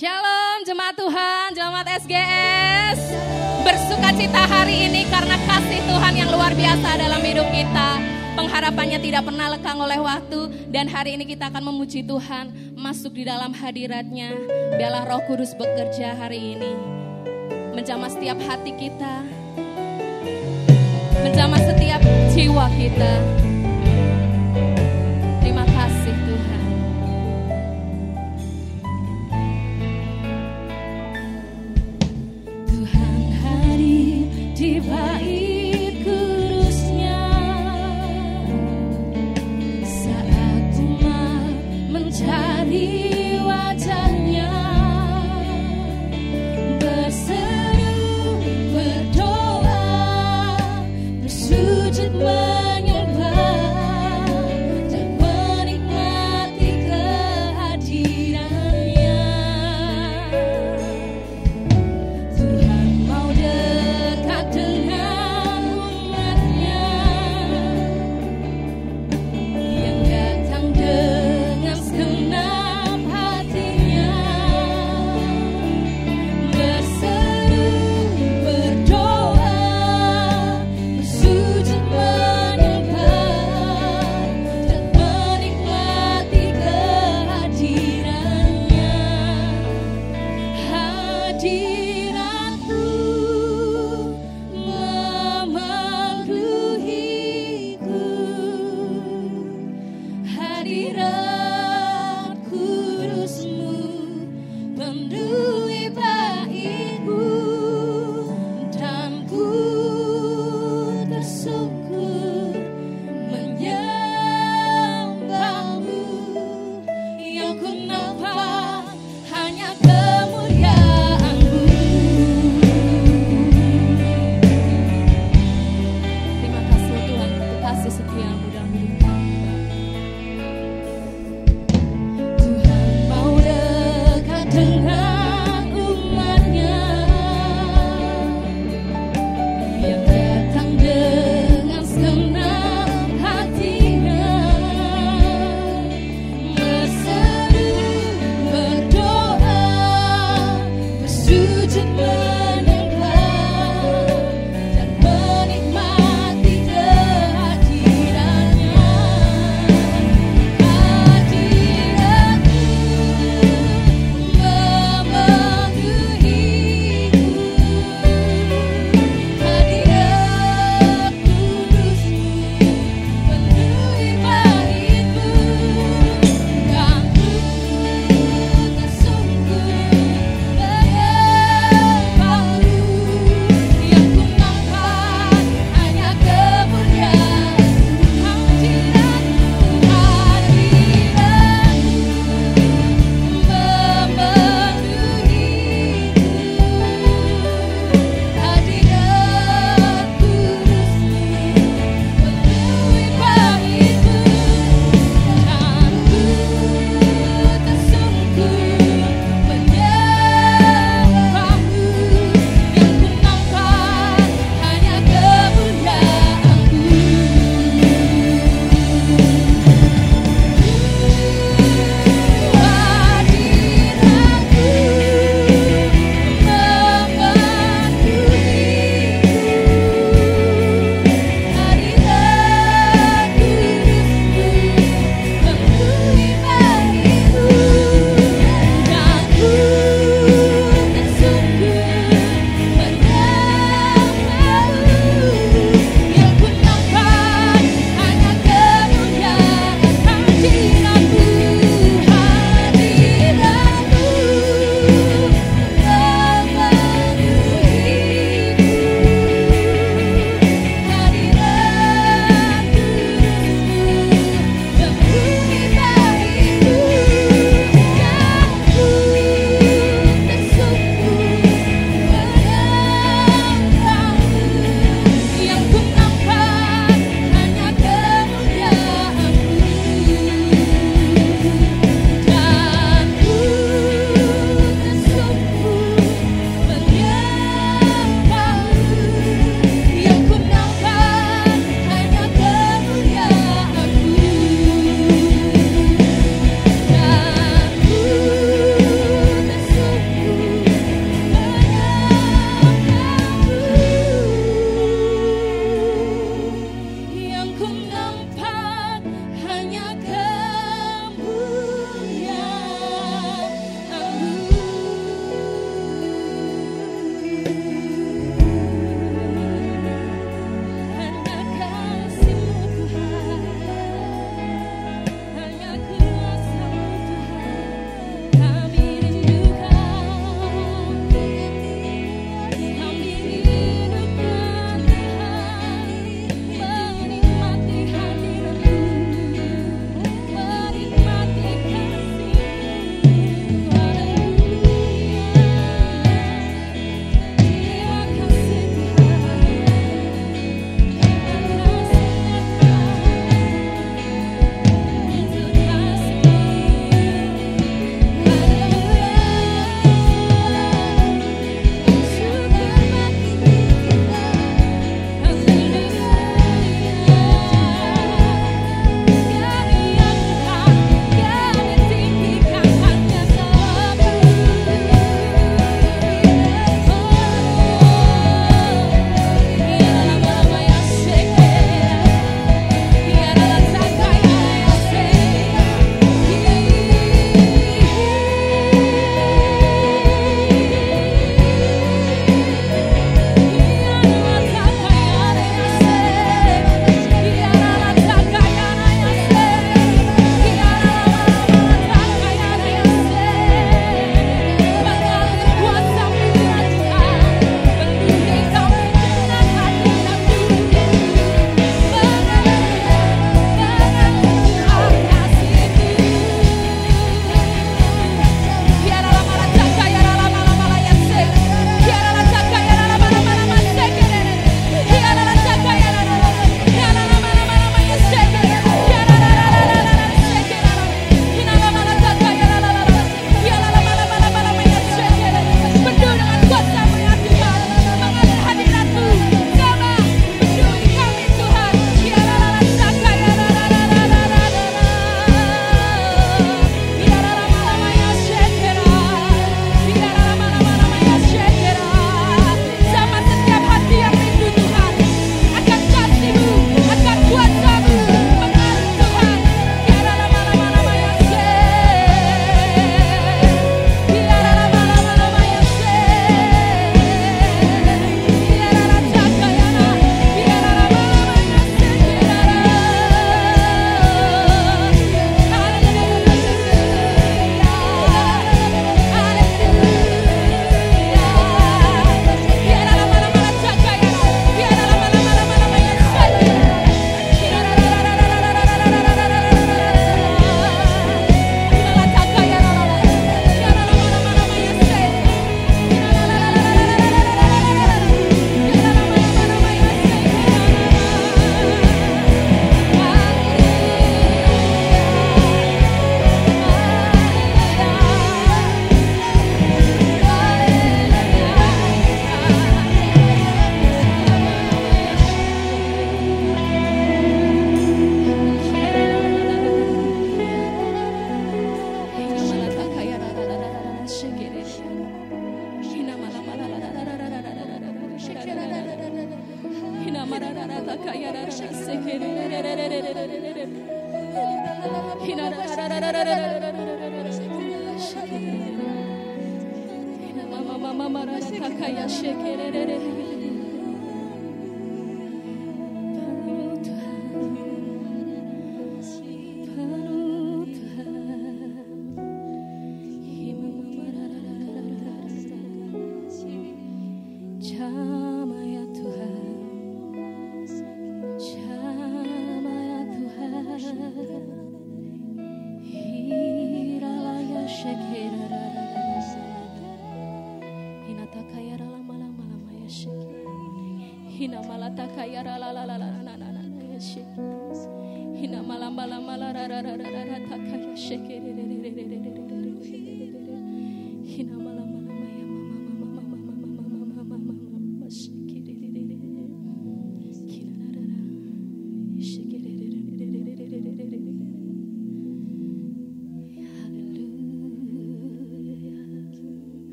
Shalom jemaat Tuhan, jemaat SGS. Bersuka cita hari ini karena kasih Tuhan yang luar biasa dalam hidup kita. Pengharapannya tidak pernah lekang oleh waktu dan hari ini kita akan memuji Tuhan masuk di dalam hadiratnya. Biarlah roh kudus bekerja hari ini. Menjamah setiap hati kita. Menjamah setiap jiwa kita.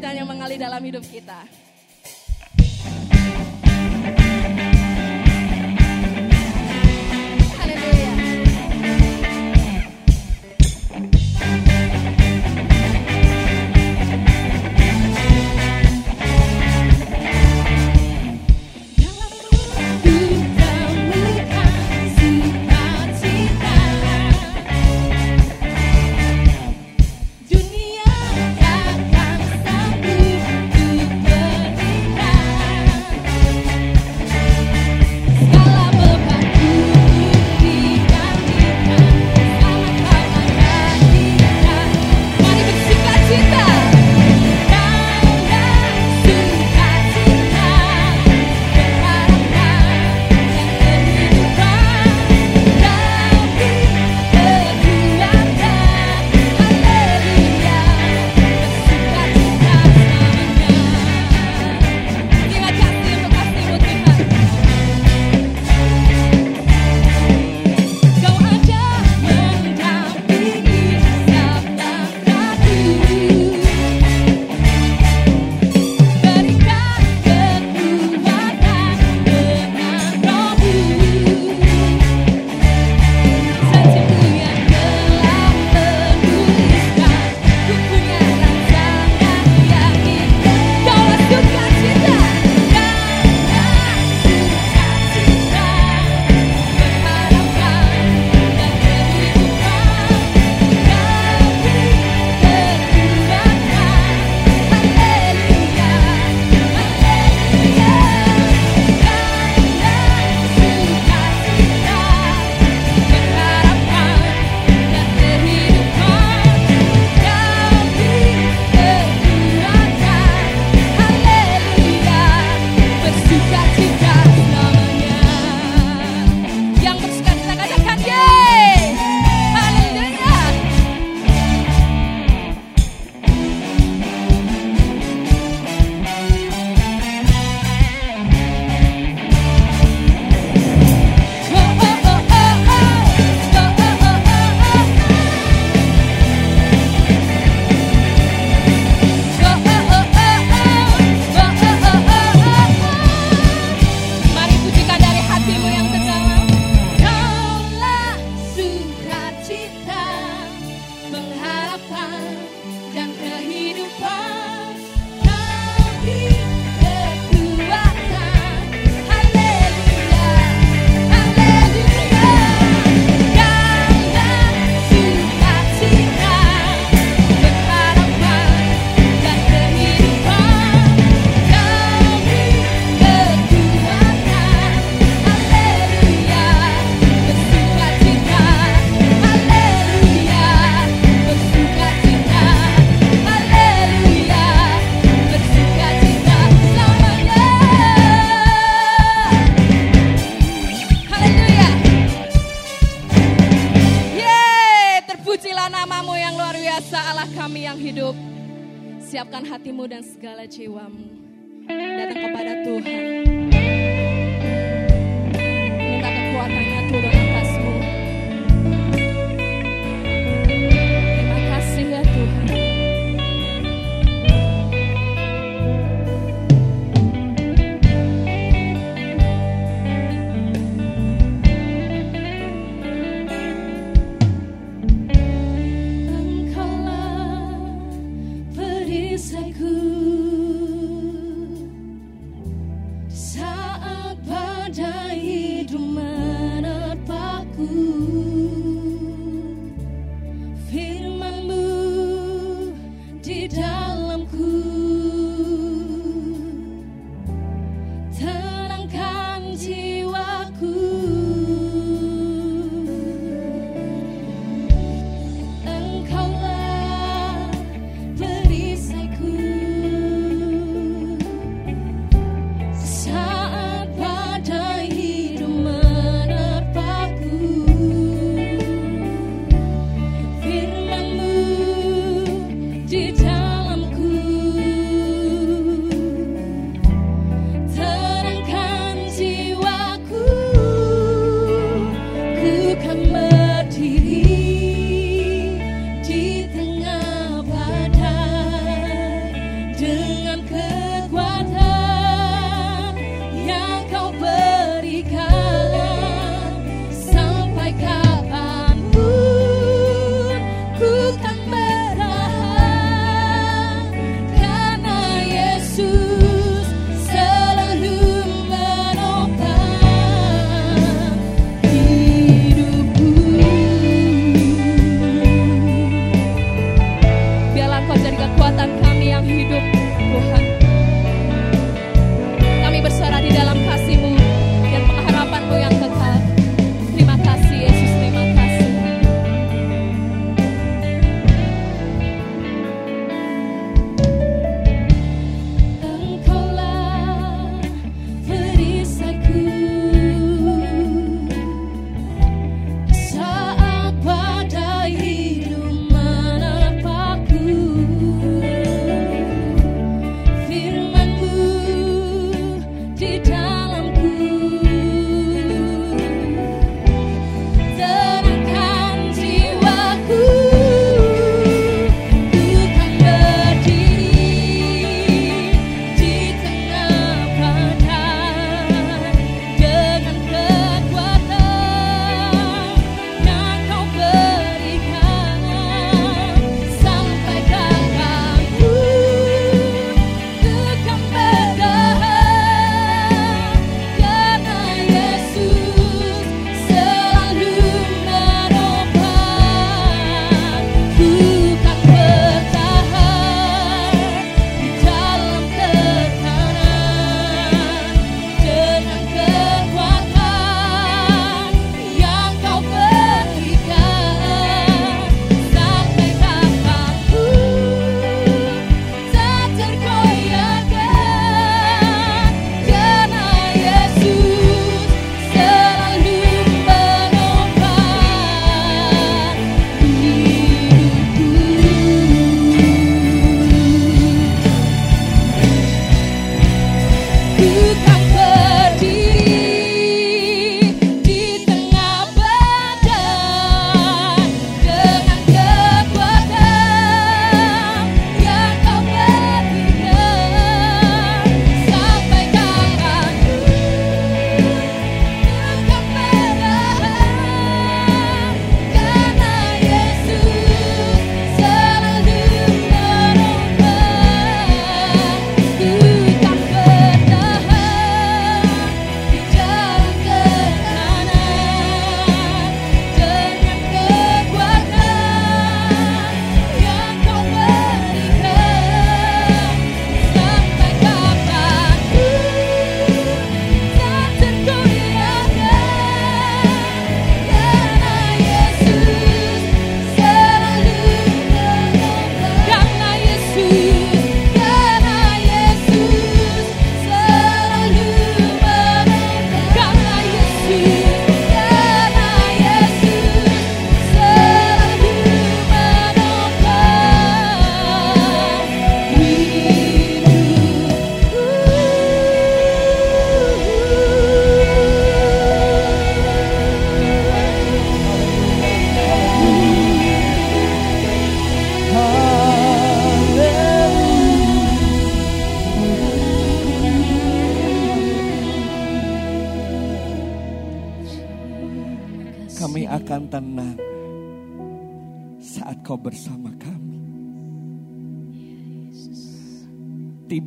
Sukacita yang mengalir dalam hidup kita.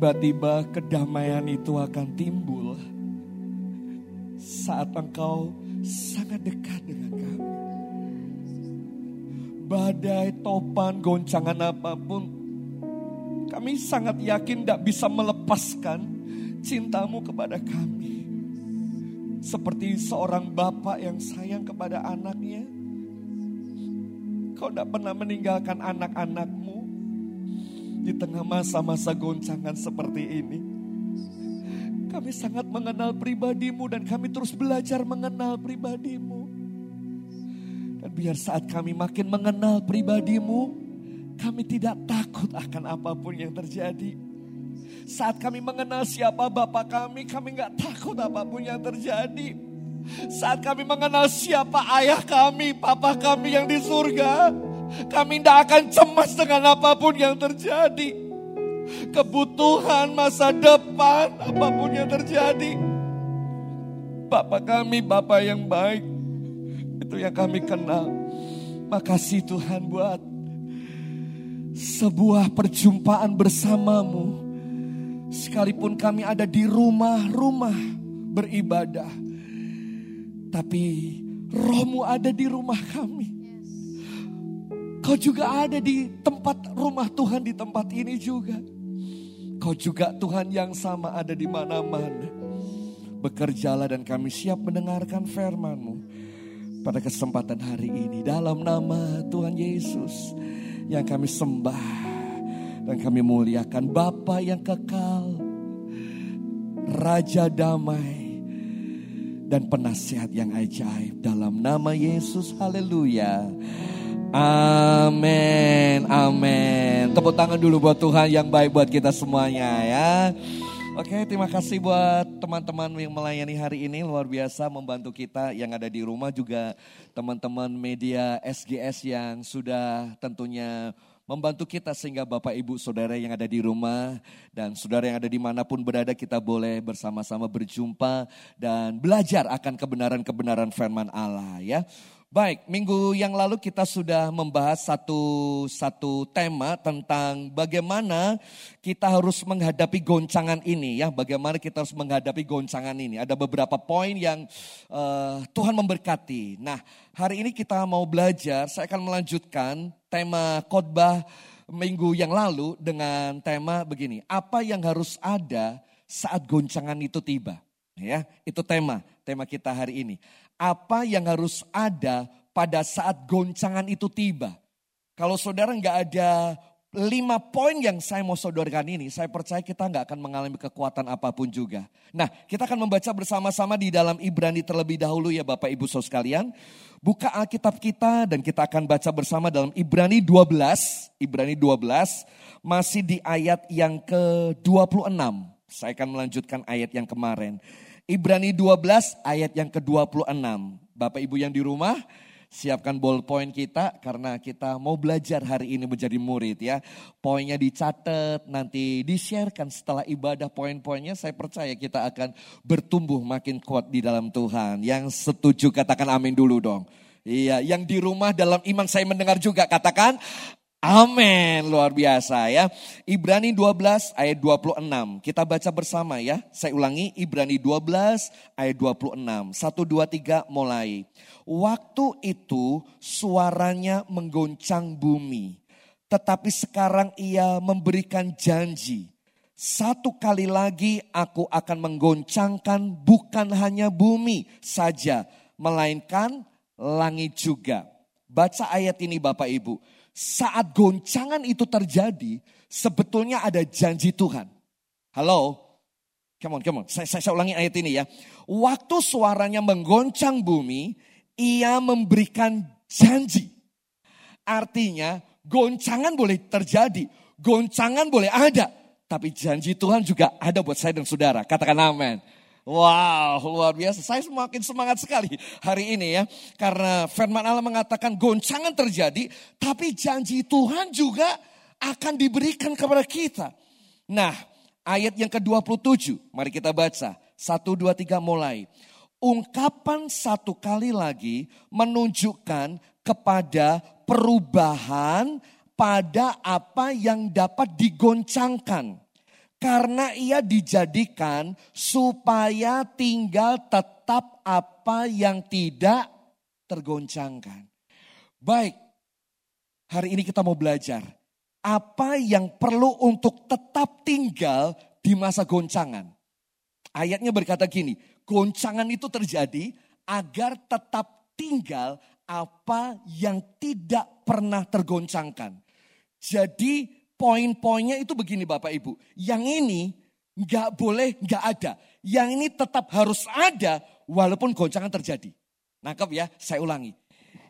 Tiba-tiba kedamaian itu akan timbul saat engkau sangat dekat dengan kami. Badai, topan, goncangan apa pun, kami sangat yakin tidak bisa melepaskan cintamu kepada kami. Seperti seorang bapak yang sayang kepada anaknya. Kau tidak pernah meninggalkan anak-anakmu di tengah masa-masa goncangan seperti ini. Kami sangat mengenal pribadimu dan kami terus belajar mengenal pribadimu. Dan biar saat kami makin mengenal pribadimu, kami tidak takut akan apa pun yang terjadi. Saat kami mengenal siapa Bapak kami, kami nggak takut apa pun yang terjadi. Saat kami mengenal siapa ayah kami, papa kami yang di surga, kami tidak akan cemas dengan apa pun yang terjadi. Kebutuhan masa depan, apa pun yang terjadi. Bapak kami, Bapak yang baik, itu yang kami kenal. Makasih Tuhan buat sebuah perjumpaan bersamamu. Sekalipun kami ada di rumah-rumah beribadah. Tapi rohmu ada di rumah kami. Kau juga ada di tempat rumah Tuhan di tempat ini juga. Kau juga Tuhan yang sama ada di mana-mana. Bekerjalah dan kami siap mendengarkan firman-Mu pada kesempatan hari ini. Dalam nama Tuhan Yesus yang kami sembah dan kami muliakan Bapa yang kekal. Raja damai dan penasihat yang ajaib dalam nama Yesus. Haleluya. Amin, amin. Tepuk tangan dulu buat Tuhan yang baik buat kita semuanya ya. Oke, terima kasih buat teman-teman yang melayani hari ini luar biasa membantu kita yang ada di rumah juga teman-teman media SGS yang sudah tentunya membantu kita sehingga Bapak Ibu Saudara yang ada di rumah dan saudara yang ada di mana pun berada kita boleh bersama-sama berjumpa dan belajar akan kebenaran-kebenaran firman Allah ya. Baik, minggu yang lalu kita sudah membahas satu satu tema tentang bagaimana kita harus menghadapi goncangan ini ya, bagaimana kita harus menghadapi goncangan ini. Ada beberapa poin yang uh, Tuhan memberkati. Nah, hari ini kita mau belajar, saya akan melanjutkan tema khotbah minggu yang lalu dengan tema begini, apa yang harus ada saat goncangan itu tiba. Ya, itu tema, tema kita hari ini apa yang harus ada pada saat goncangan itu tiba. Kalau saudara nggak ada lima poin yang saya mau sodorkan ini, saya percaya kita nggak akan mengalami kekuatan apa pun juga. Nah, kita akan membaca bersama-sama di dalam Ibrani terlebih dahulu ya Bapak Ibu Saudara sekalian. Buka Alkitab kita dan kita akan baca bersama dalam Ibrani 12, Ibrani 12, masih di ayat yang ke-26. Saya akan melanjutkan ayat yang kemarin. Ibrani 12 ayat yang ke-26. Bapak Ibu yang di rumah, siapkan ballpoint kita karena kita mau belajar hari ini menjadi murid ya. Poinnya dicatat, nanti di-sharekan setelah ibadah poin-poinnya saya percaya kita akan bertumbuh makin kuat di dalam Tuhan. Yang setuju katakan amin dulu dong. Iya, yang di rumah dalam iman saya mendengar juga katakan Amin, luar biasa ya. Ibrani 12 ayat 26. Kita baca bersama ya. Saya ulangi Ibrani 12 ayat 26. 1 2 3 mulai. Waktu itu suaranya menggoncang bumi. Tetapi sekarang ia memberikan janji. Satu kali lagi aku akan menggoncangkan bukan hanya bumi saja. Melainkan langit juga. Baca ayat ini Bapak Ibu saat goncangan itu terjadi, sebetulnya ada janji Tuhan. Halo? Come on, come on. Saya, saya, saya ulangi ayat ini ya. Waktu suaranya menggoncang bumi, ia memberikan janji. Artinya, goncangan boleh terjadi, goncangan boleh ada, tapi janji Tuhan juga ada buat saya dan saudara. Katakan amin. Wow, luar biasa. Saya semakin semangat sekali hari ini ya. Karena firman Allah mengatakan goncangan terjadi, tapi janji Tuhan juga akan diberikan kepada kita. Nah, ayat yang ke-27, mari kita baca. Satu, dua, tiga, mulai. Ungkapan satu kali lagi menunjukkan kepada perubahan pada apa yang dapat digoncangkan karena ia dijadikan supaya tinggal tetap apa yang tidak tergoncangkan. Baik, hari ini kita mau belajar apa yang perlu untuk tetap tinggal di masa goncangan. Ayatnya berkata gini, goncangan itu terjadi agar tetap tinggal apa yang tidak pernah tergoncangkan. Jadi poin-poinnya itu begini Bapak Ibu. Yang ini nggak boleh nggak ada. Yang ini tetap harus ada walaupun goncangan terjadi. Nangkep ya, saya ulangi.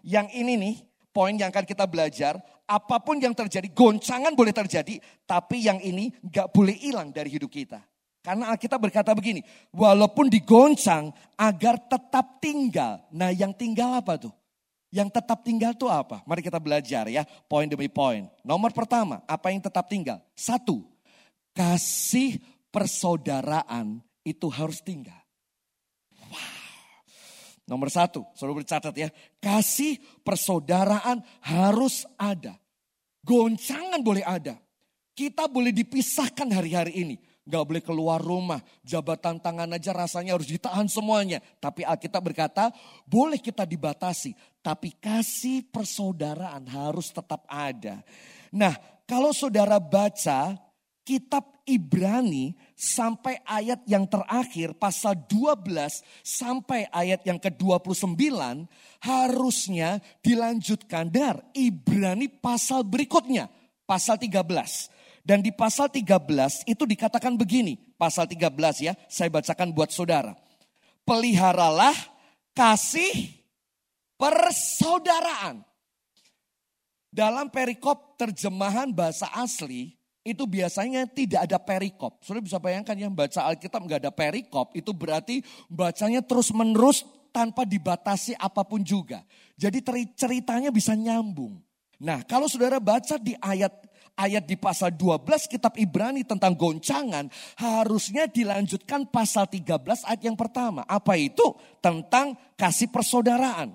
Yang ini nih, poin yang akan kita belajar, apa pun yang terjadi, goncangan boleh terjadi, tapi yang ini nggak boleh hilang dari hidup kita. Karena kita berkata begini, walaupun digoncang agar tetap tinggal. Nah yang tinggal apa tuh? Yang tetap tinggal itu apa? Mari kita belajar ya, poin demi poin. Nomor pertama, apa yang tetap tinggal? Satu, kasih persaudaraan itu harus tinggal. Nomor satu, selalu bercatat ya, kasih persaudaraan harus ada. Goncangan boleh ada. Kita boleh dipisahkan hari-hari ini. Gak boleh keluar rumah. Jabatan tangan aja rasanya harus ditahan semuanya. Tapi Alkitab berkata, boleh kita dibatasi. Tapi kasih persaudaraan harus tetap ada. Nah, kalau saudara baca kitab Ibrani sampai ayat yang terakhir pasal 12 sampai ayat yang ke-29 harusnya dilanjutkan dari Ibrani pasal berikutnya, pasal 13. Dan di pasal 13 itu dikatakan begini, pasal 13 ya, saya bacakan buat saudara. Peliharalah kasih persaudaraan. Dalam perikop terjemahan bahasa asli, itu biasanya tidak ada perikop. Saudara bisa bayangkan yang baca Alkitab nggak ada perikop, itu berarti bacanya terus menerus tanpa dibatasi apa pun juga. Jadi ceritanya bisa nyambung. Nah kalau saudara baca di ayat ayat di pasal 12 kitab Ibrani tentang goncangan harusnya dilanjutkan pasal 13 ayat yang pertama. Apa itu? Tentang kasih persaudaraan.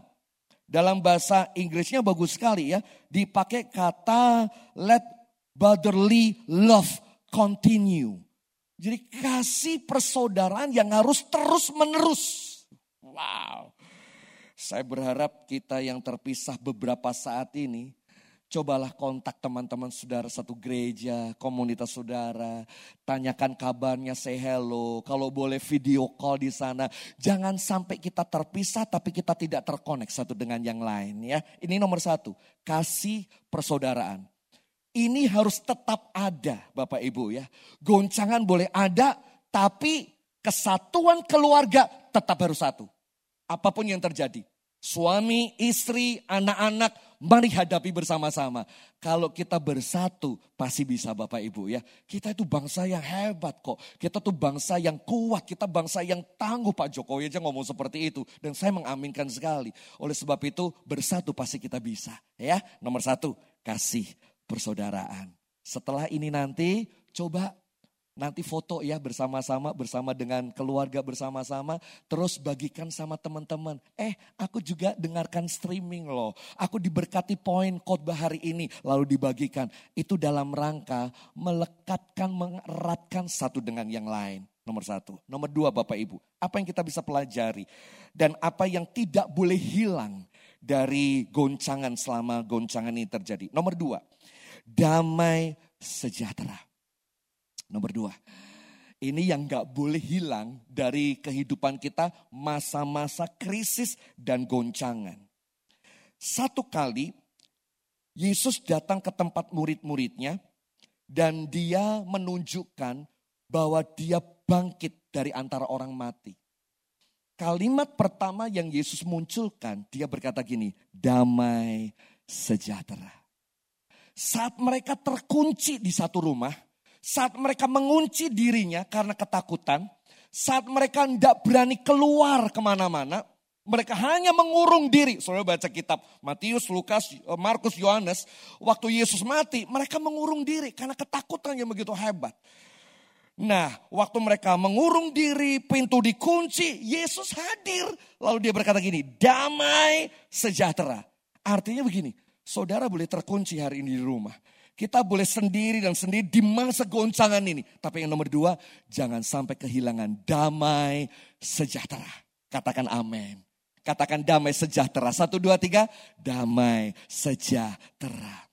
Dalam bahasa Inggrisnya bagus sekali ya. Dipakai kata let brotherly love continue. Jadi kasih persaudaraan yang harus terus menerus. Wow. Saya berharap kita yang terpisah beberapa saat ini Cobalah kontak teman-teman saudara satu gereja, komunitas saudara. Tanyakan kabarnya, say hello. Kalau boleh video call di sana. Jangan sampai kita terpisah tapi kita tidak terkonek satu dengan yang lain ya. Ini nomor satu, kasih persaudaraan. Ini harus tetap ada Bapak Ibu ya. Goncangan boleh ada tapi kesatuan keluarga tetap harus satu. Apa pun yang terjadi. Suami, istri, anak-anak, mari hadapi bersama-sama. Kalau kita bersatu, pasti bisa Bapak Ibu ya. Kita itu bangsa yang hebat kok. Kita tuh bangsa yang kuat, kita bangsa yang tangguh Pak Jokowi aja ngomong seperti itu. Dan saya mengaminkan sekali. Oleh sebab itu, bersatu pasti kita bisa. Ya, nomor satu, kasih persaudaraan. Setelah ini nanti coba nanti foto ya bersama-sama bersama dengan keluarga bersama-sama terus bagikan sama teman-teman. Eh, aku juga dengarkan streaming loh. Aku diberkati poin khotbah hari ini lalu dibagikan. Itu dalam rangka melekatkan mengeratkan satu dengan yang lain. Nomor satu. Nomor dua Bapak Ibu. Apa yang kita bisa pelajari. Dan apa yang tidak boleh hilang dari goncangan selama goncangan ini terjadi. Nomor dua damai sejahtera. Nomor dua, ini yang gak boleh hilang dari kehidupan kita masa-masa krisis dan goncangan. Satu kali Yesus datang ke tempat murid-muridnya dan dia menunjukkan bahwa dia bangkit dari antara orang mati. Kalimat pertama yang Yesus munculkan, dia berkata gini, damai sejahtera. Saat mereka terkunci di satu rumah, saat mereka mengunci dirinya karena ketakutan, saat mereka tidak berani keluar ke mana-mana, mereka hanya mengurung diri. Saudara baca kitab Matius, Lukas, eh, Markus, Yohanes. Waktu Yesus mati, mereka mengurung diri karena ketakutan yang begitu hebat. Nah, waktu mereka mengurung diri, pintu dikunci, Yesus hadir. Lalu dia berkata gini, damai sejahtera. Artinya begini, Saudara boleh terkunci hari ini di rumah. Kita boleh sendiri dan sendiri di masa goncangan ini. Tapi yang nomor dua, jangan sampai kehilangan damai sejahtera. Katakan amin. Katakan damai sejahtera. Satu, dua, tiga. Damai sejahtera.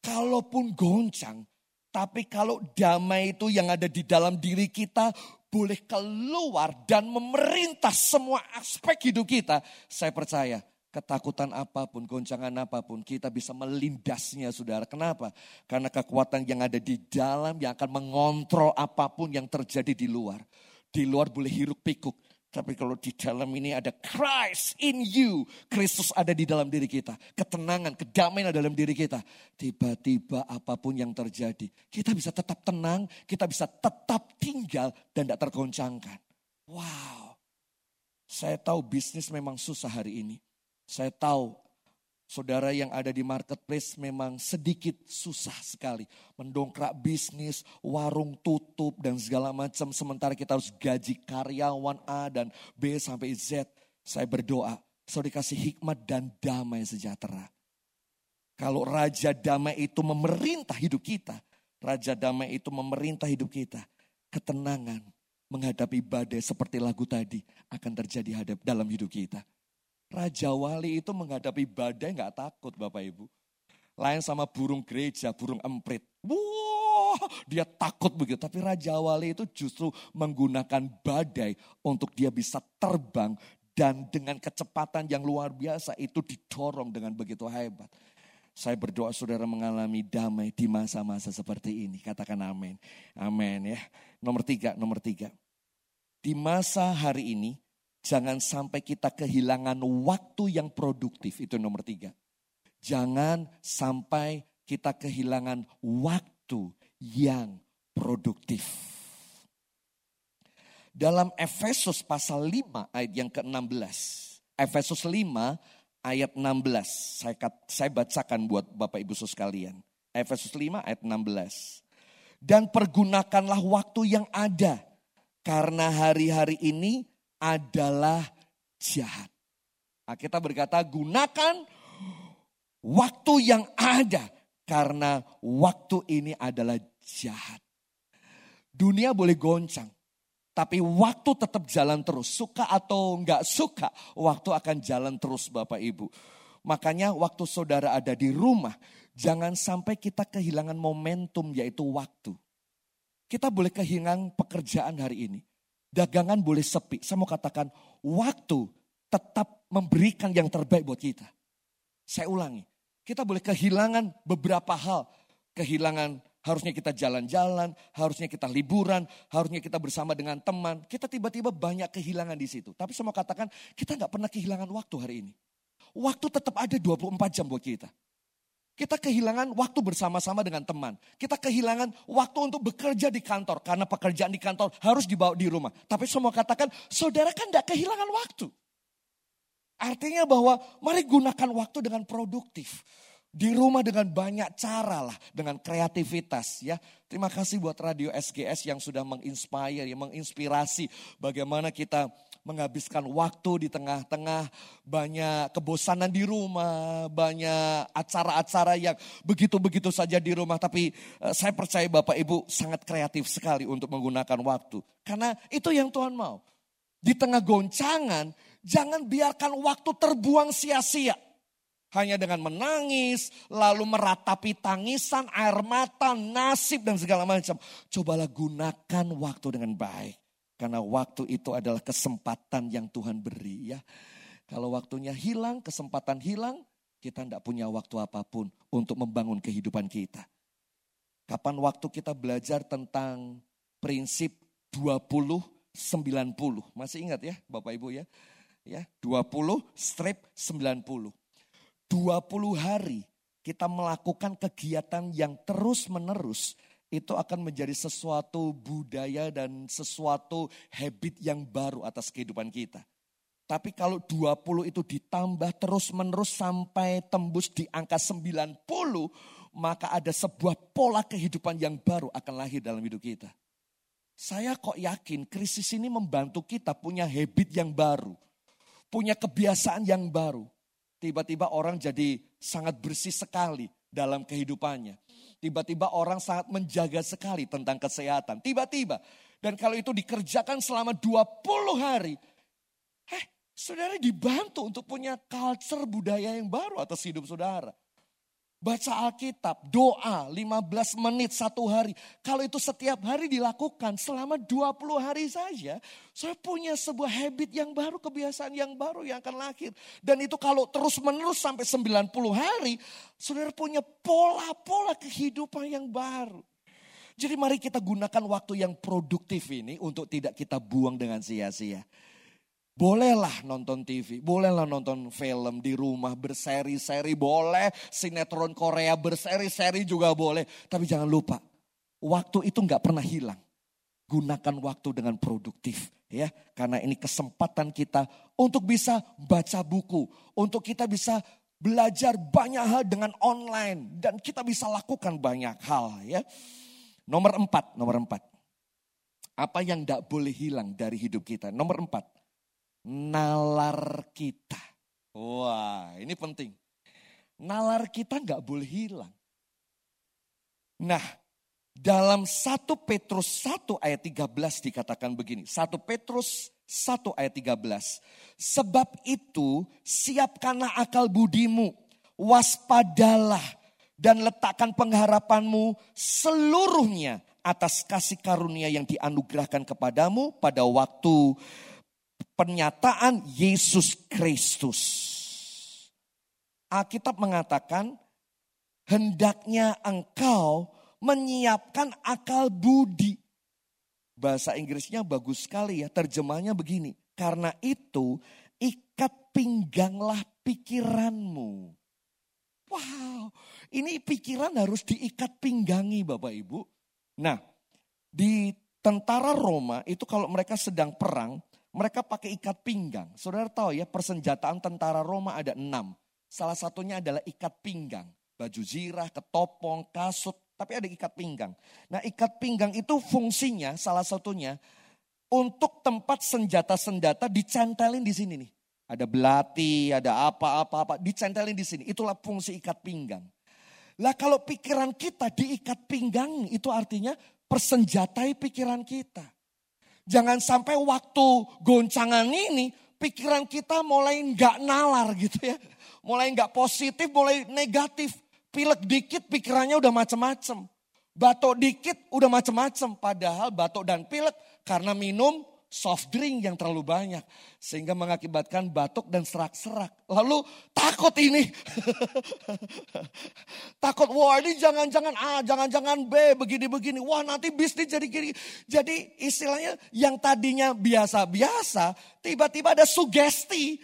Kalaupun goncang, tapi kalau damai itu yang ada di dalam diri kita boleh keluar dan memerintah semua aspek hidup kita. Saya percaya ketakutan apa pun, goncangan apa pun, kita bisa melindasnya saudara. Kenapa? Karena kekuatan yang ada di dalam yang akan mengontrol apa pun yang terjadi di luar. Di luar boleh hiruk pikuk. Tapi kalau di dalam ini ada Christ in you. Kristus ada di dalam diri kita. Ketenangan, kedamaian ada dalam diri kita. Tiba-tiba apa pun yang terjadi. Kita bisa tetap tenang, kita bisa tetap tinggal dan tidak tergoncangkan. Wow. Saya tahu bisnis memang susah hari ini. Saya tahu saudara yang ada di marketplace memang sedikit susah sekali. Mendongkrak bisnis, warung tutup dan segala macam. Sementara kita harus gaji karyawan A dan B sampai Z. Saya berdoa, saya dikasih hikmat dan damai sejahtera. Kalau Raja Damai itu memerintah hidup kita, Raja Damai itu memerintah hidup kita, ketenangan menghadapi badai seperti lagu tadi akan terjadi hadap dalam hidup kita. Raja Wali itu menghadapi badai nggak takut Bapak Ibu. Lain sama burung gereja, burung emprit. Wah, dia takut begitu. Tapi Raja Wali itu justru menggunakan badai untuk dia bisa terbang dan dengan kecepatan yang luar biasa itu didorong dengan begitu hebat. Saya berdoa saudara mengalami damai di masa-masa seperti ini. Katakan amin. Amin ya. Nomor tiga, nomor tiga. Di masa hari ini, jangan sampai kita kehilangan waktu yang produktif. Itu nomor tiga. Jangan sampai kita kehilangan waktu yang produktif. Dalam Efesus pasal 5 ayat yang ke-16. Efesus 5 ayat 16. Saya, saya bacakan buat Bapak Ibu sekalian. Efesus 5 ayat 16. Dan pergunakanlah waktu yang ada. Karena hari-hari ini adalah jahat. Nah, kita berkata gunakan waktu yang ada. Karena waktu ini adalah jahat. Dunia boleh goncang. Tapi waktu tetap jalan terus. Suka atau enggak suka, waktu akan jalan terus Bapak Ibu. Makanya waktu saudara ada di rumah, jangan sampai kita kehilangan momentum yaitu waktu. Kita boleh kehilangan pekerjaan hari ini. Dagangan boleh sepi. Saya mau katakan waktu tetap memberikan yang terbaik buat kita. Saya ulangi. Kita boleh kehilangan beberapa hal. Kehilangan Harusnya kita jalan-jalan, harusnya kita liburan, harusnya kita bersama dengan teman. Kita tiba-tiba banyak kehilangan di situ. Tapi saya mau katakan, kita nggak pernah kehilangan waktu hari ini. Waktu tetap ada 24 jam buat kita. Kita kehilangan waktu bersama-sama dengan teman. Kita kehilangan waktu untuk bekerja di kantor. Karena pekerjaan di kantor harus dibawa di rumah. Tapi mau katakan, saudara kan tidak kehilangan waktu. Artinya bahwa mari gunakan waktu dengan produktif di rumah dengan banyak cara lah, dengan kreativitas ya. Terima kasih buat Radio SGS yang sudah menginspire, yang menginspirasi bagaimana kita menghabiskan waktu di tengah-tengah banyak kebosanan di rumah, banyak acara-acara yang begitu-begitu saja di rumah. Tapi uh, saya percaya Bapak Ibu sangat kreatif sekali untuk menggunakan waktu. Karena itu yang Tuhan mau. Di tengah goncangan, jangan biarkan waktu terbuang sia-sia hanya dengan menangis, lalu meratapi tangisan, air mata, nasib dan segala macam. Cobalah gunakan waktu dengan baik. Karena waktu itu adalah kesempatan yang Tuhan beri ya. Kalau waktunya hilang, kesempatan hilang, kita tidak punya waktu apa pun untuk membangun kehidupan kita. Kapan waktu kita belajar tentang prinsip 20 90. Masih ingat ya Bapak Ibu ya? Ya, 20 strip 90. 20 hari kita melakukan kegiatan yang terus menerus itu akan menjadi sesuatu budaya dan sesuatu habit yang baru atas kehidupan kita. Tapi kalau 20 itu ditambah terus menerus sampai tembus di angka 90, maka ada sebuah pola kehidupan yang baru akan lahir dalam hidup kita. Saya kok yakin krisis ini membantu kita punya habit yang baru. Punya kebiasaan yang baru tiba-tiba orang jadi sangat bersih sekali dalam kehidupannya. Tiba-tiba orang sangat menjaga sekali tentang kesehatan. Tiba-tiba. Dan kalau itu dikerjakan selama 20 hari. Eh, saudara dibantu untuk punya culture budaya yang baru atas hidup saudara. Baca Alkitab, doa 15 menit satu hari. Kalau itu setiap hari dilakukan selama 20 hari saja. Saya punya sebuah habit yang baru, kebiasaan yang baru yang akan lahir. Dan itu kalau terus menerus sampai 90 hari. Saudara punya pola-pola kehidupan yang baru. Jadi mari kita gunakan waktu yang produktif ini untuk tidak kita buang dengan sia-sia. Bolehlah nonton TV, bolehlah nonton film di rumah berseri-seri, boleh sinetron Korea berseri-seri juga boleh. Tapi jangan lupa, waktu itu nggak pernah hilang. Gunakan waktu dengan produktif ya, karena ini kesempatan kita untuk bisa baca buku, untuk kita bisa belajar banyak hal dengan online dan kita bisa lakukan banyak hal ya. Nomor empat, nomor empat. Apa yang tidak boleh hilang dari hidup kita? Nomor empat, nalar kita. Wah, ini penting. Nalar kita nggak boleh hilang. Nah, Dalam 1 Petrus 1 ayat 13 dikatakan begini. 1 Petrus 1 ayat 13. Sebab itu siapkanlah akal budimu, waspadalah dan letakkan pengharapanmu seluruhnya atas kasih karunia yang dianugerahkan kepadamu pada waktu pernyataan Yesus Kristus. Alkitab mengatakan hendaknya engkau menyiapkan akal budi. Bahasa Inggrisnya bagus sekali ya, terjemahnya begini. Karena itu ikat pingganglah pikiranmu. Wow, ini pikiran harus diikat pinggangi Bapak Ibu. Nah, di tentara Roma itu kalau mereka sedang perang, mereka pakai ikat pinggang. Saudara tahu ya, persenjataan tentara Roma ada enam. Salah satunya adalah ikat pinggang. Baju zirah, ketopong, kasut, tapi ada ikat pinggang. Nah ikat pinggang itu fungsinya salah satunya untuk tempat senjata-senjata dicentelin di sini nih. Ada belati, ada apa-apa-apa, dicentelin di sini. Itulah fungsi ikat pinggang. Lah kalau pikiran kita diikat pinggang itu artinya persenjatai pikiran kita. Jangan sampai waktu goncangan ini pikiran kita mulai nggak nalar gitu ya. Mulai nggak positif, mulai negatif. Pilek dikit pikirannya udah macem-macem. Batuk dikit udah macem-macem. Padahal batuk dan pilek karena minum soft drink yang terlalu banyak. Sehingga mengakibatkan batuk dan serak-serak. Lalu takut ini. takut, wah ini jangan-jangan A, jangan-jangan B, begini-begini. Wah nanti bisnis jadi gini. Jadi istilahnya yang tadinya biasa-biasa, tiba-tiba ada sugesti.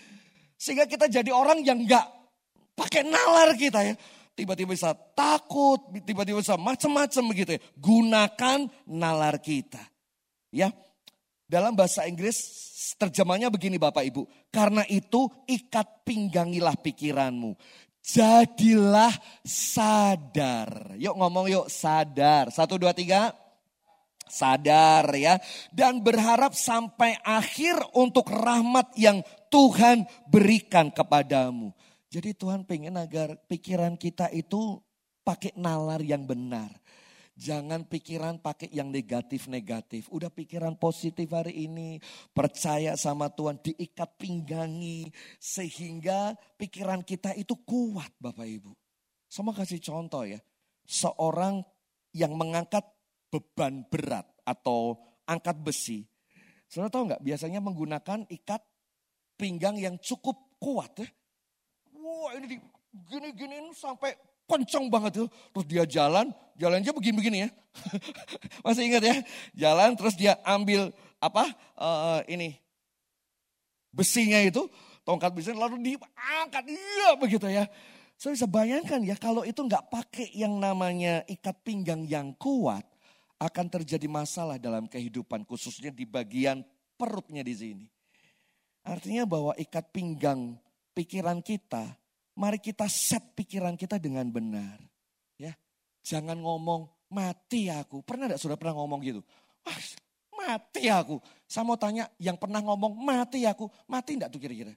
Sehingga kita jadi orang yang gak pakai nalar kita ya tiba-tiba bisa takut, tiba-tiba bisa macam-macam begitu ya. Gunakan nalar kita. Ya. Dalam bahasa Inggris terjemahnya begini Bapak Ibu. Karena itu ikat pinggangilah pikiranmu. Jadilah sadar. Yuk ngomong yuk sadar. Satu, dua, tiga. Sadar ya. Dan berharap sampai akhir untuk rahmat yang Tuhan berikan kepadamu. Jadi Tuhan pengen agar pikiran kita itu pakai nalar yang benar. Jangan pikiran pakai yang negatif-negatif. Udah pikiran positif hari ini. Percaya sama Tuhan, diikat pinggangi. Sehingga pikiran kita itu kuat Bapak Ibu. Sama kasih contoh ya. Seorang yang mengangkat beban berat atau angkat besi. Saudara tahu nggak biasanya menggunakan ikat pinggang yang cukup kuat ya wah ini gini-giniin sampai kenceng banget tuh. Terus dia jalan, jalannya begini-begini ya. Masih ingat ya? Jalan terus dia ambil apa uh, ini besinya itu, tongkat besinya lalu diangkat, iya begitu ya. Saya bisa bayangkan ya kalau itu nggak pakai yang namanya ikat pinggang yang kuat, akan terjadi masalah dalam kehidupan khususnya di bagian perutnya di sini. Artinya bahwa ikat pinggang pikiran kita Mari kita set pikiran kita dengan benar. Ya, Jangan ngomong mati aku. Pernah enggak sudah pernah ngomong gitu? Wah, mati aku. Saya mau tanya yang pernah ngomong mati aku. Mati enggak tuh kira-kira?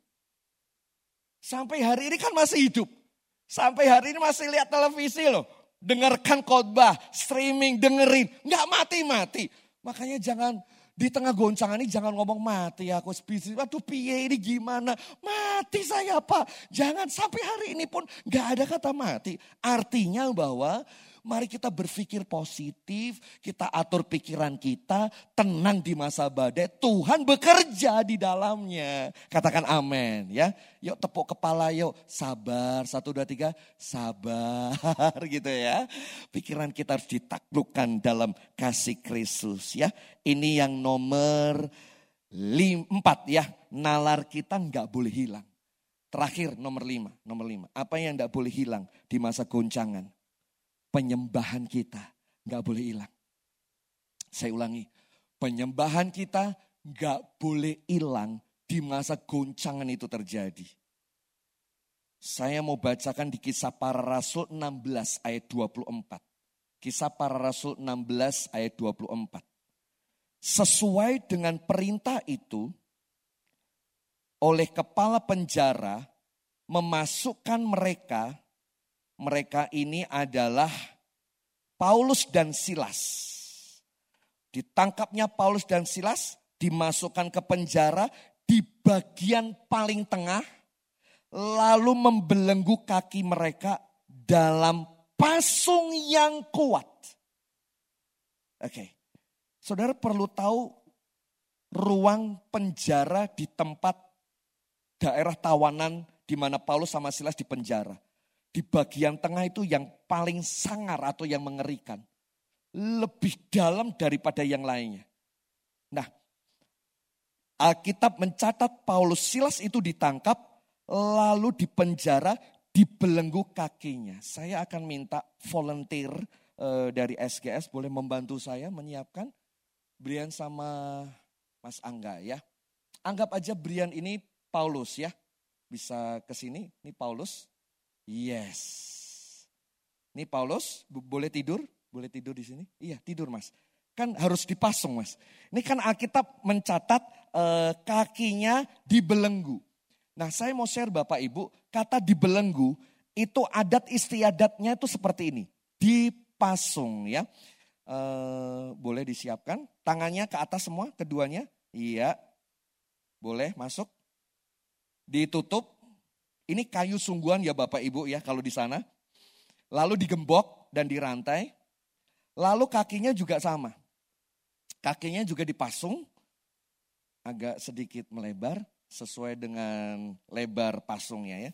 Sampai hari ini kan masih hidup. Sampai hari ini masih lihat televisi loh. Dengarkan khotbah, streaming, dengerin. Enggak mati-mati. Makanya jangan di tengah goncangan ini jangan ngomong mati aku bisnis. Aduh piye ini gimana? Mati saya apa? Jangan sampai hari ini pun gak ada kata mati. Artinya bahwa Mari kita berpikir positif, kita atur pikiran kita, tenang di masa badai. Tuhan bekerja di dalamnya. Katakan amin ya. Yuk tepuk kepala yuk. Sabar, satu, dua, tiga. Sabar gitu ya. Pikiran kita harus ditaklukkan dalam kasih Kristus ya. Ini yang nomor lim, empat ya. Nalar kita nggak boleh hilang. Terakhir nomor lima, nomor lima. Apa yang nggak boleh hilang di masa goncangan? Penyembahan kita nggak boleh hilang. Saya ulangi, penyembahan kita nggak boleh hilang di masa goncangan itu terjadi. Saya mau bacakan di kisah para rasul 16 ayat 24. Kisah para rasul 16 ayat 24. Sesuai dengan perintah itu, oleh kepala penjara memasukkan mereka mereka ini adalah Paulus dan Silas. Ditangkapnya Paulus dan Silas, dimasukkan ke penjara di bagian paling tengah, lalu membelenggu kaki mereka dalam pasung yang kuat. Oke, okay. saudara perlu tahu ruang penjara di tempat daerah tawanan di mana Paulus sama Silas di penjara. Di bagian tengah itu yang paling sangar atau yang mengerikan. Lebih dalam daripada yang lainnya. Nah, Alkitab mencatat Paulus Silas itu ditangkap, lalu dipenjara, dibelenggu kakinya. Saya akan minta volunteer uh, dari SGS boleh membantu saya menyiapkan Brian sama Mas Angga ya. Anggap aja Brian ini Paulus ya. Bisa ke sini, ini Paulus. Yes. Ini Paulus, boleh tidur? Boleh tidur di sini? Iya, tidur Mas. Kan harus dipasung Mas. Ini kan Alkitab mencatat eh, kakinya dibelenggu. Nah saya mau share Bapak Ibu, kata dibelenggu itu adat istiadatnya itu seperti ini. Dipasung ya. Eh, boleh disiapkan. Tangannya ke atas semua, keduanya. Iya. Boleh masuk. Ditutup. Ini kayu sungguhan ya Bapak Ibu ya kalau di sana. Lalu digembok dan dirantai. Lalu kakinya juga sama. Kakinya juga dipasung. Agak sedikit melebar sesuai dengan lebar pasungnya ya.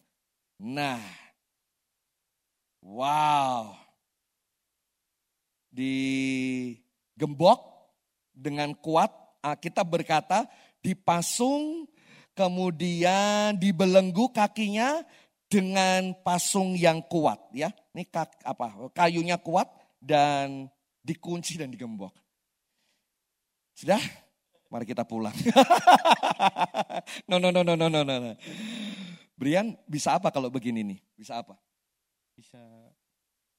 Nah. Wow. Digembok dengan kuat kita berkata dipasung kemudian dibelenggu kakinya dengan pasung yang kuat ya. Ini kak, apa? Kayunya kuat dan dikunci dan digembok. Sudah? Mari kita pulang. no, no, no, no, no, no, no. Brian bisa apa kalau begini nih? Bisa apa? Bisa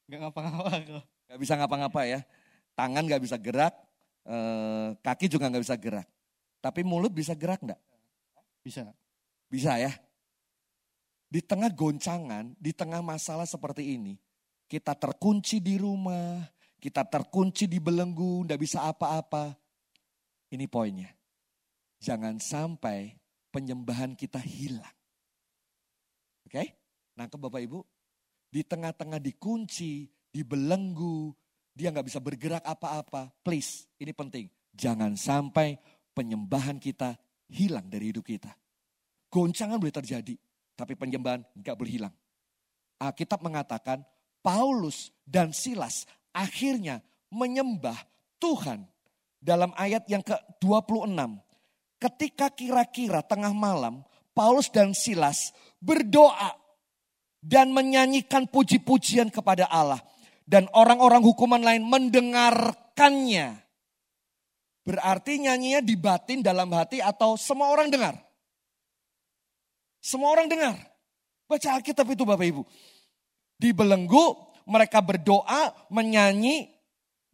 nggak ngapa-ngapa kok. Nggak bisa ngapa-ngapa ya. Tangan nggak bisa gerak, eh, kaki juga nggak bisa gerak. Tapi mulut bisa gerak nggak? Bisa. Bisa ya. Di tengah goncangan, di tengah masalah seperti ini, kita terkunci di rumah, kita terkunci di belenggu, nggak bisa apa-apa. Ini poinnya. Jangan sampai penyembahan kita hilang. Oke? Okay? Nangkep Bapak Ibu? Di tengah-tengah dikunci, dibelenggu, dia nggak bisa bergerak apa-apa. Please, ini penting. Jangan sampai penyembahan kita hilang dari hidup kita. Goncangan boleh terjadi, tapi penyembahan nggak boleh hilang. Alkitab mengatakan Paulus dan Silas akhirnya menyembah Tuhan dalam ayat yang ke-26. Ketika kira-kira tengah malam, Paulus dan Silas berdoa dan menyanyikan puji-pujian kepada Allah. Dan orang-orang hukuman lain mendengarkannya. Berarti nyanyinya di batin dalam hati atau semua orang dengar? Semua orang dengar. Baca Alkitab itu Bapak Ibu. Di belenggu mereka berdoa, menyanyi,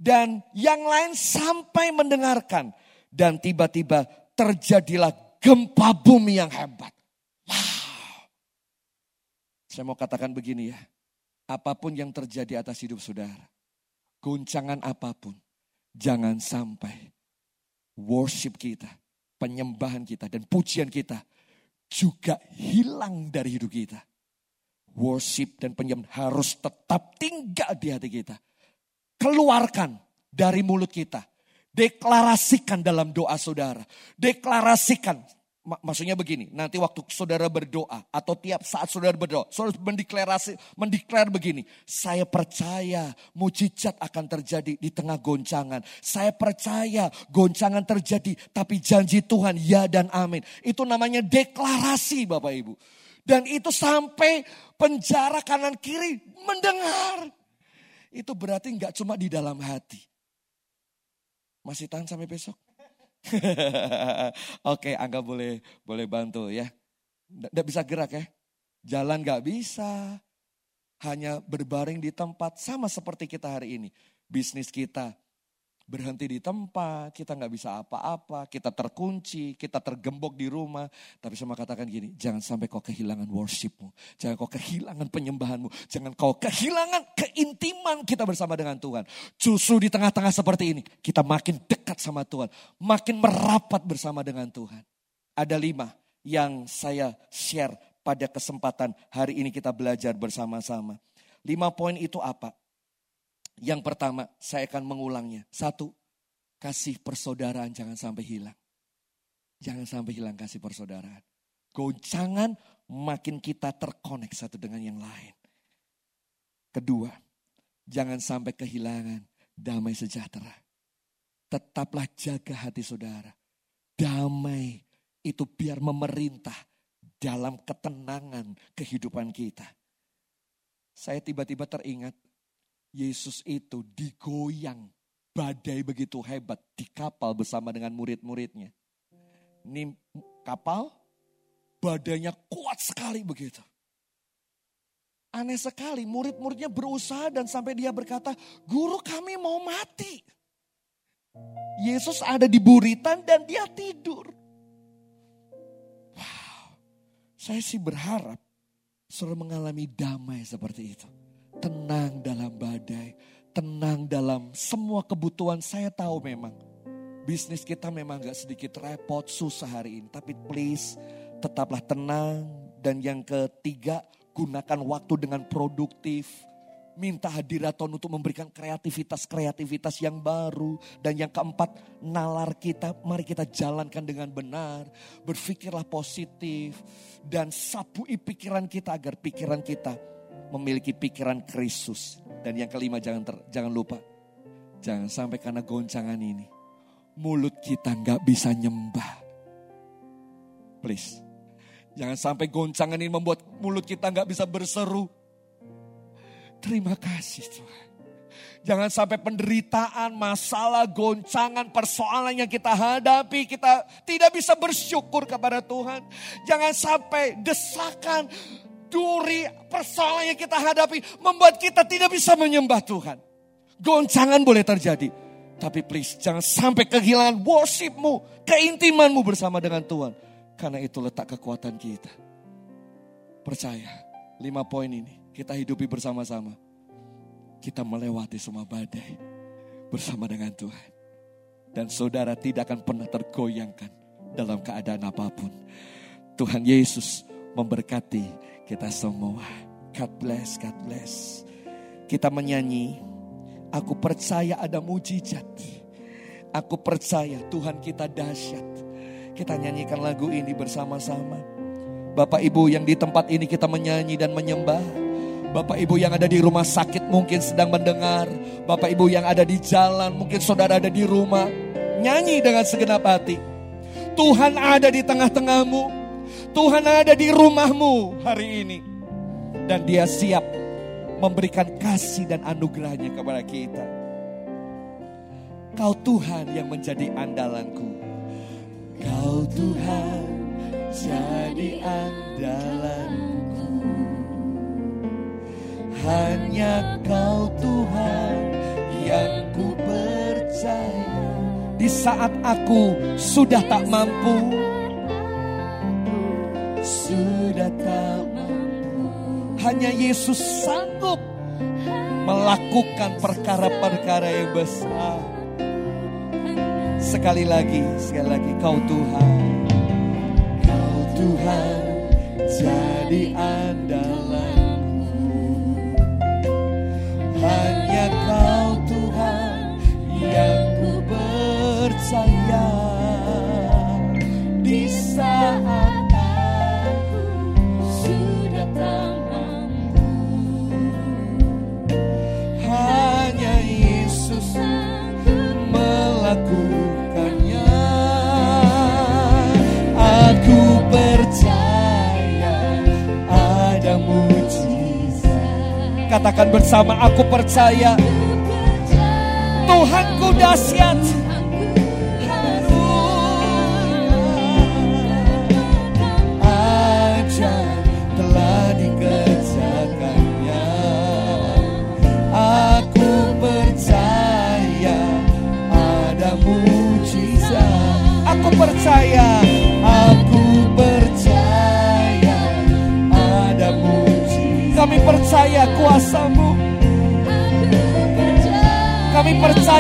dan yang lain sampai mendengarkan. Dan tiba-tiba terjadilah gempa bumi yang hebat. Wow. Saya mau katakan begini ya. Apa pun yang terjadi atas hidup saudara. Guncangan apa pun. Jangan sampai worship kita, penyembahan kita, dan pujian kita juga hilang dari hidup kita. Worship dan penyembahan harus tetap tinggal di hati kita. Keluarkan dari mulut kita. Deklarasikan dalam doa saudara. Deklarasikan Maksudnya begini, nanti waktu saudara berdoa atau tiap saat saudara berdoa, saudara mendeklarasi, mendeklar begini, saya percaya mujizat akan terjadi di tengah goncangan. Saya percaya goncangan terjadi, tapi janji Tuhan ya dan amin. Itu namanya deklarasi Bapak Ibu. Dan itu sampai penjara kanan kiri mendengar. Itu berarti nggak cuma di dalam hati. Masih tahan sampai besok? Oke, Angga boleh boleh bantu ya. Tidak bisa gerak ya. Jalan gak bisa. Hanya berbaring di tempat sama seperti kita hari ini. Bisnis kita berhenti di tempat, kita nggak bisa apa-apa, kita terkunci, kita tergembok di rumah. Tapi sama katakan gini, jangan sampai kau kehilangan worshipmu, jangan kau kehilangan penyembahanmu, jangan kau kehilangan keintiman kita bersama dengan Tuhan. Justru di tengah-tengah seperti ini, kita makin dekat sama Tuhan, makin merapat bersama dengan Tuhan. Ada lima yang saya share pada kesempatan hari ini kita belajar bersama-sama. Lima poin itu apa? Yang pertama, saya akan mengulangnya. Satu, kasih persaudaraan jangan sampai hilang. Jangan sampai hilang kasih persaudaraan. Goncangan makin kita terkonek satu dengan yang lain. Kedua, jangan sampai kehilangan damai sejahtera. Tetaplah jaga hati saudara. Damai itu biar memerintah dalam ketenangan kehidupan kita. Saya tiba-tiba teringat Yesus itu digoyang badai begitu hebat di kapal bersama dengan murid-muridnya. Ini kapal badainya kuat sekali begitu. Aneh sekali, murid-muridnya berusaha dan sampai dia berkata, guru kami mau mati. Yesus ada di buritan dan dia tidur. Wow, saya sih berharap sudah mengalami damai seperti itu tenang dalam badai, tenang dalam semua kebutuhan. Saya tahu memang bisnis kita memang gak sedikit repot, susah hari ini. Tapi please tetaplah tenang. Dan yang ketiga, gunakan waktu dengan produktif. Minta hadirat Tuhan untuk memberikan kreativitas-kreativitas yang baru. Dan yang keempat, nalar kita, mari kita jalankan dengan benar. Berpikirlah positif. Dan sabui pikiran kita agar pikiran kita memiliki pikiran Kristus. Dan yang kelima jangan ter, jangan lupa. Jangan sampai karena goncangan ini. Mulut kita nggak bisa nyembah. Please. Jangan sampai goncangan ini membuat mulut kita nggak bisa berseru. Terima kasih Tuhan. Jangan sampai penderitaan, masalah, goncangan, persoalan yang kita hadapi, kita tidak bisa bersyukur kepada Tuhan. Jangan sampai desakan, duri, persoalan yang kita hadapi membuat kita tidak bisa menyembah Tuhan. Goncangan boleh terjadi. Tapi please jangan sampai kehilangan worshipmu, keintimanmu bersama dengan Tuhan. Karena itu letak kekuatan kita. Percaya, lima poin ini kita hidupi bersama-sama. Kita melewati semua badai bersama dengan Tuhan. Dan saudara tidak akan pernah tergoyangkan dalam keadaan apa pun. Tuhan Yesus memberkati kita semua. God bless, God bless. Kita menyanyi, aku percaya ada mujizat. Aku percaya Tuhan kita dahsyat. Kita nyanyikan lagu ini bersama-sama. Bapak Ibu yang di tempat ini kita menyanyi dan menyembah. Bapak Ibu yang ada di rumah sakit mungkin sedang mendengar. Bapak Ibu yang ada di jalan, mungkin saudara ada di rumah. Nyanyi dengan segenap hati. Tuhan ada di tengah-tengahmu. Tuhan ada di rumahmu hari ini. Dan dia siap memberikan kasih dan anugerahnya kepada kita. Kau Tuhan yang menjadi andalanku. Kau Tuhan jadi andalanku. Hanya kau Tuhan yang ku percaya. Di saat aku sudah tak mampu sudah tak. Hanya Yesus sanggup melakukan perkara-perkara yang besar. Sekali lagi, sekali lagi kau Tuhan. Kau Tuhan jadi andalanku. Hanya kau Tuhan yang ku percaya Katakan bersama aku percaya Tuhanku dahsyat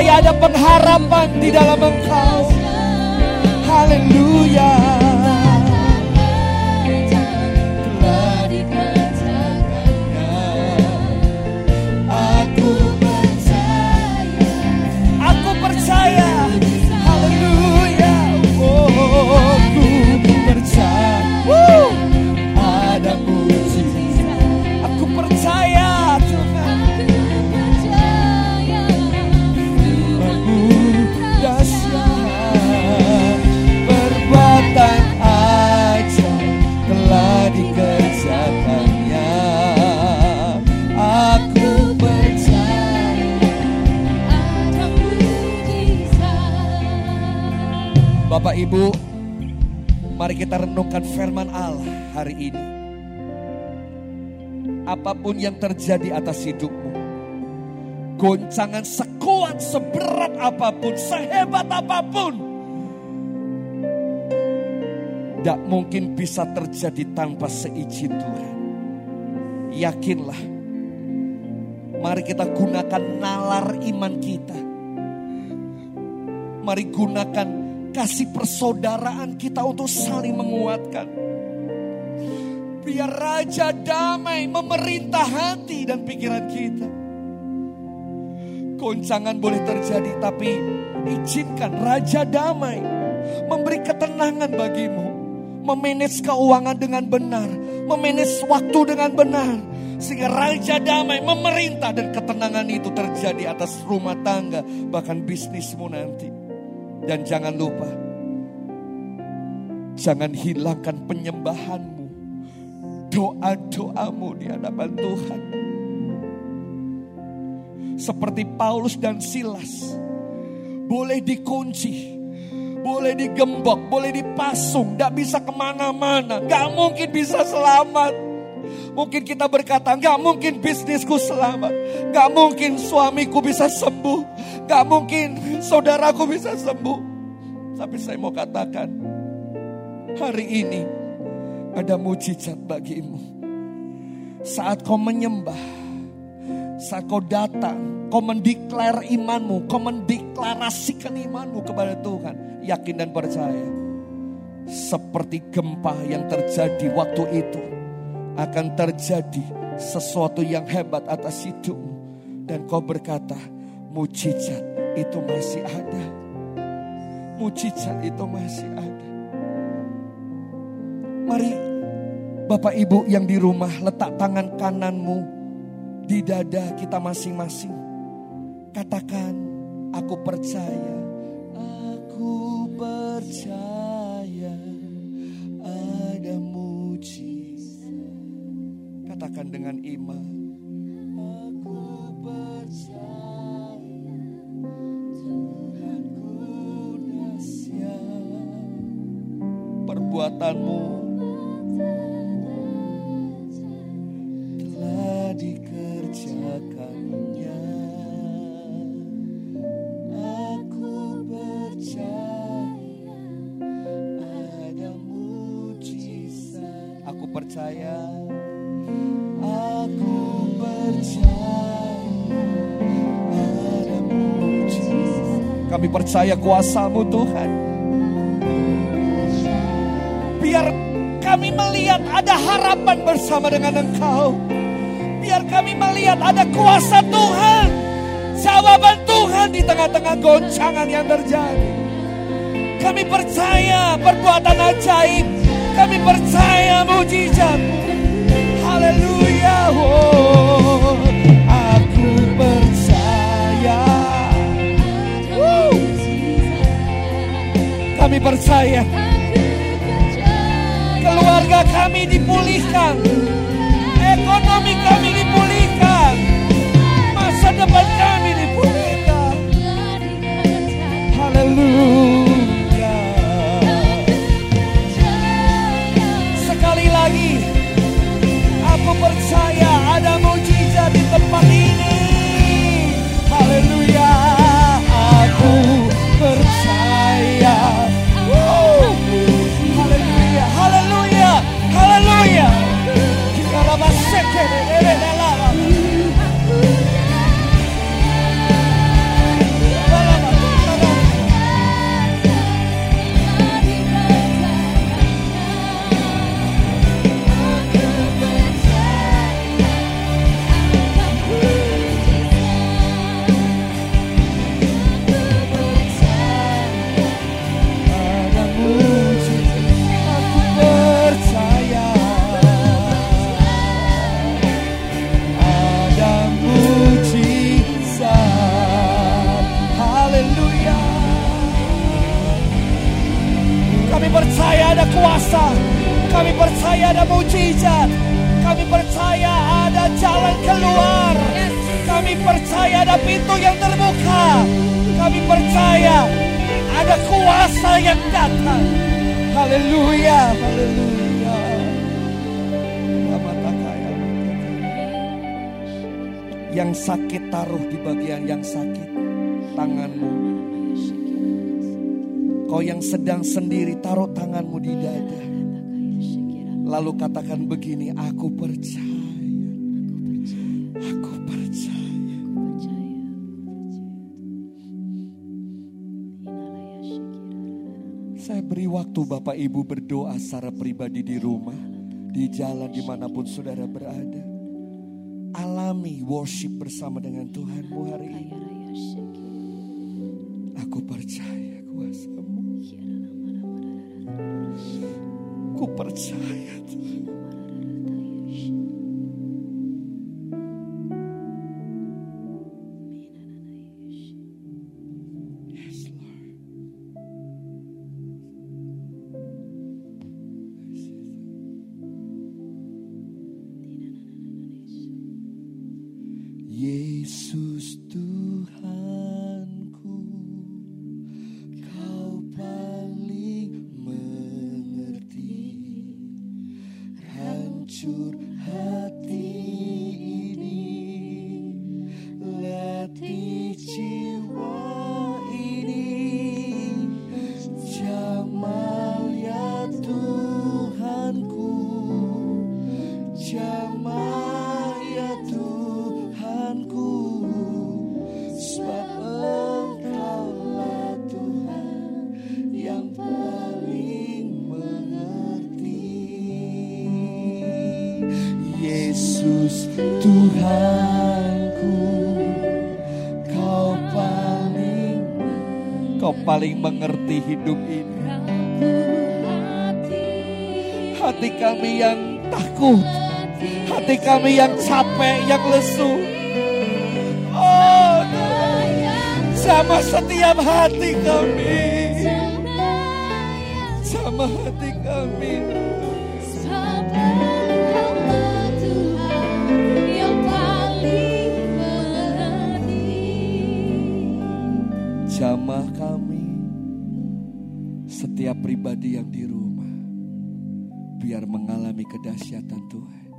percaya ada pengharapan di dalam engkau. Haleluya. Bapak Ibu, mari kita renungkan firman Allah hari ini. Apa pun yang terjadi atas hidupmu, goncangan sekuat, seberat apa pun, sehebat apa pun, tidak mungkin bisa terjadi tanpa seizin Tuhan. Yakinlah, mari kita gunakan nalar iman kita. Mari gunakan kasih persaudaraan kita untuk saling menguatkan. Biar Raja damai memerintah hati dan pikiran kita. Goncangan boleh terjadi tapi izinkan Raja damai memberi ketenangan bagimu. Memanage keuangan dengan benar. Memanage waktu dengan benar. Sehingga Raja damai memerintah dan ketenangan itu terjadi atas rumah tangga. Bahkan bisnismu nanti. Dan jangan lupa. Jangan hilangkan penyembahanmu. Doa-doamu di hadapan Tuhan. Seperti Paulus dan Silas. Boleh dikunci. Boleh digembok, boleh dipasung, gak bisa ke mana-mana, gak mungkin bisa selamat. Mungkin kita berkata, gak mungkin bisnisku selamat, gak mungkin suamiku bisa sembuh, gak mungkin saudaraku bisa sembuh. Tapi saya mau katakan, hari ini ada mujizat bagimu. Saat kau menyembah, saat kau datang, kau mendeklar imanmu, kau mendeklarasikan imanmu kepada Tuhan. Yakin dan percaya. Seperti gempa yang terjadi waktu itu. Akan terjadi sesuatu yang hebat atas hidupmu. Dan kau berkata, mujizat itu masih ada. Mujizat itu masih ada. Mari Bapak Ibu yang di rumah letak tangan kananmu di dada kita masing-masing. Katakan, aku percaya, aku percaya ada mujizat. Katakan dengan iman, Perbuatanmu telah dikerjakannya. Aku percaya ada mujizat. Aku percaya. Aku percaya ada mujizat. Kami percaya kuasamu Tuhan. Biar kami melihat ada harapan bersama dengan Engkau. Biar kami melihat ada kuasa Tuhan. Jawaban Tuhan di tengah-tengah goncangan yang terjadi. Kami percaya perbuatan ajaib. Kami percaya mujizat. Haleluya. Oh, aku percaya. Woo. Kami percaya keluarga kami dipulihkan. Ekonomi kami dipulihkan. Masa depan kami dipulihkan. Haleluya. Kami percaya ada mujizat. Kami percaya ada jalan keluar. Kami percaya ada pintu yang terbuka. Kami percaya ada kuasa yang datang. Haleluya, haleluya. Yang sakit taruh di bagian yang sakit tanganmu. Kau yang sedang sendiri taruh tanganmu di dada. Lalu katakan begini, aku percaya. Aku percaya. Saya beri waktu Bapak Ibu berdoa secara pribadi di rumah, di jalan di mana pun saudara berada. Alami worship bersama dengan Tuhanmu hari ini. Aku percaya Aku kami yang capek, yang lesu. Oh, sama setiap hati kami, sama hati kami. Jamah kami, setiap pribadi yang di rumah, biar mengalami kedahsyatan Tuhan.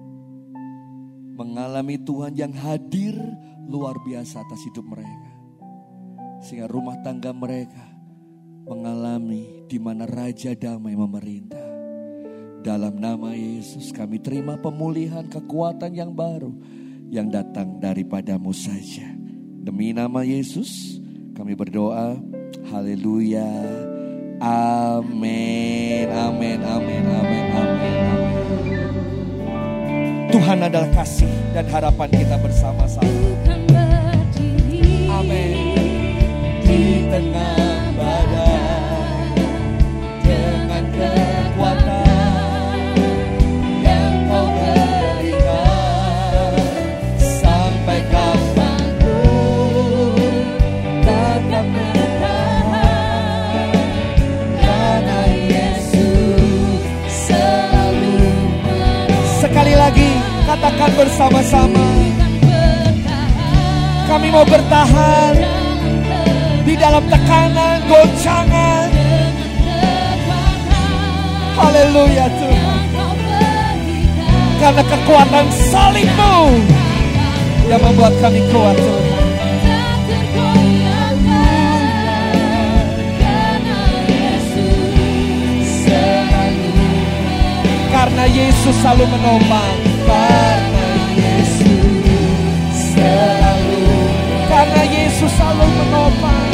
Mengalami Tuhan yang hadir luar biasa atas hidup mereka. Sehingga rumah tangga mereka mengalami di mana Raja Damai memerintah. Dalam nama Yesus kami terima pemulihan kekuatan yang baru yang datang daripadamu saja. Demi nama Yesus kami berdoa. Haleluya. Amin. Amin. Amin. Amin. Amin. Amin. Tuhan adalah kasih dan harapan kita bersama-sama. Katakan bersama-sama kami mau bertahan di dalam tekanan, goncangan. Haleluya Tuhan. Karena kekuatan salibmu yang membuat kami kuat Tuhan. Karena Yesus selalu menopang. Yesus selalu menopang.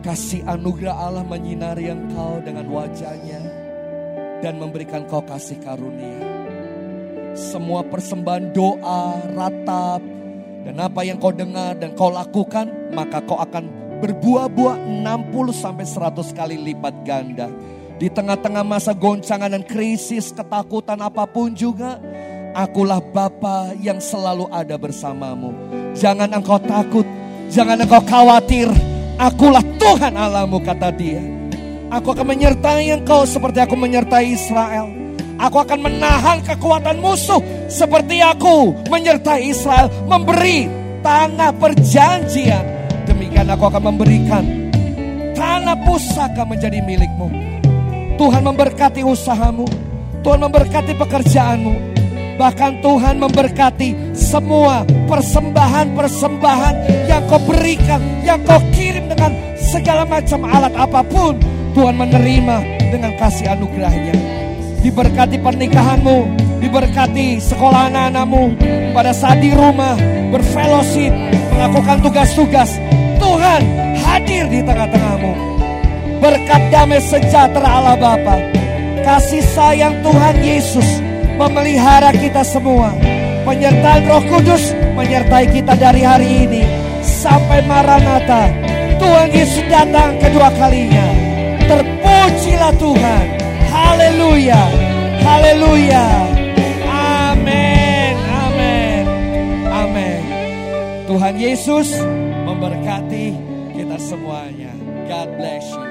Kasih anugerah Allah menyinari engkau dengan wajahnya dan memberikan kau kasih karunia. Semua persembahan doa, ratap, dan apa yang kau dengar dan kau lakukan, maka kau akan berbuah-buah 60 sampai 100 kali lipat ganda. Di tengah-tengah masa goncangan dan krisis, ketakutan apa pun juga, akulah Bapa yang selalu ada bersamamu. Jangan engkau takut, jangan engkau khawatir. Akulah Tuhan Allahmu kata dia. Aku akan menyertai engkau seperti aku menyertai Israel. Aku akan menahan kekuatan musuh seperti aku menyertai Israel. Memberi tanah perjanjian. Demikian aku akan memberikan tanah pusaka menjadi milikmu. Tuhan memberkati usahamu. Tuhan memberkati pekerjaanmu. Bahkan Tuhan memberkati semua persembahan-persembahan yang kau berikan, yang kau kirim dengan segala macam alat apa pun. Tuhan menerima dengan kasih anugerahnya. Diberkati pernikahanmu, diberkati sekolah anak-anakmu. Pada saat di rumah, berfellowship, melakukan tugas-tugas. Tuhan hadir di tengah-tengahmu berkat damai sejahtera Allah Bapa, kasih sayang Tuhan Yesus memelihara kita semua. Penyertaan Roh Kudus menyertai kita dari hari ini sampai Maranatha. Tuhan Yesus datang kedua kalinya. Terpujilah Tuhan. Haleluya. Haleluya. Amin. Amin. Amin. Tuhan Yesus memberkati kita semuanya. God bless you.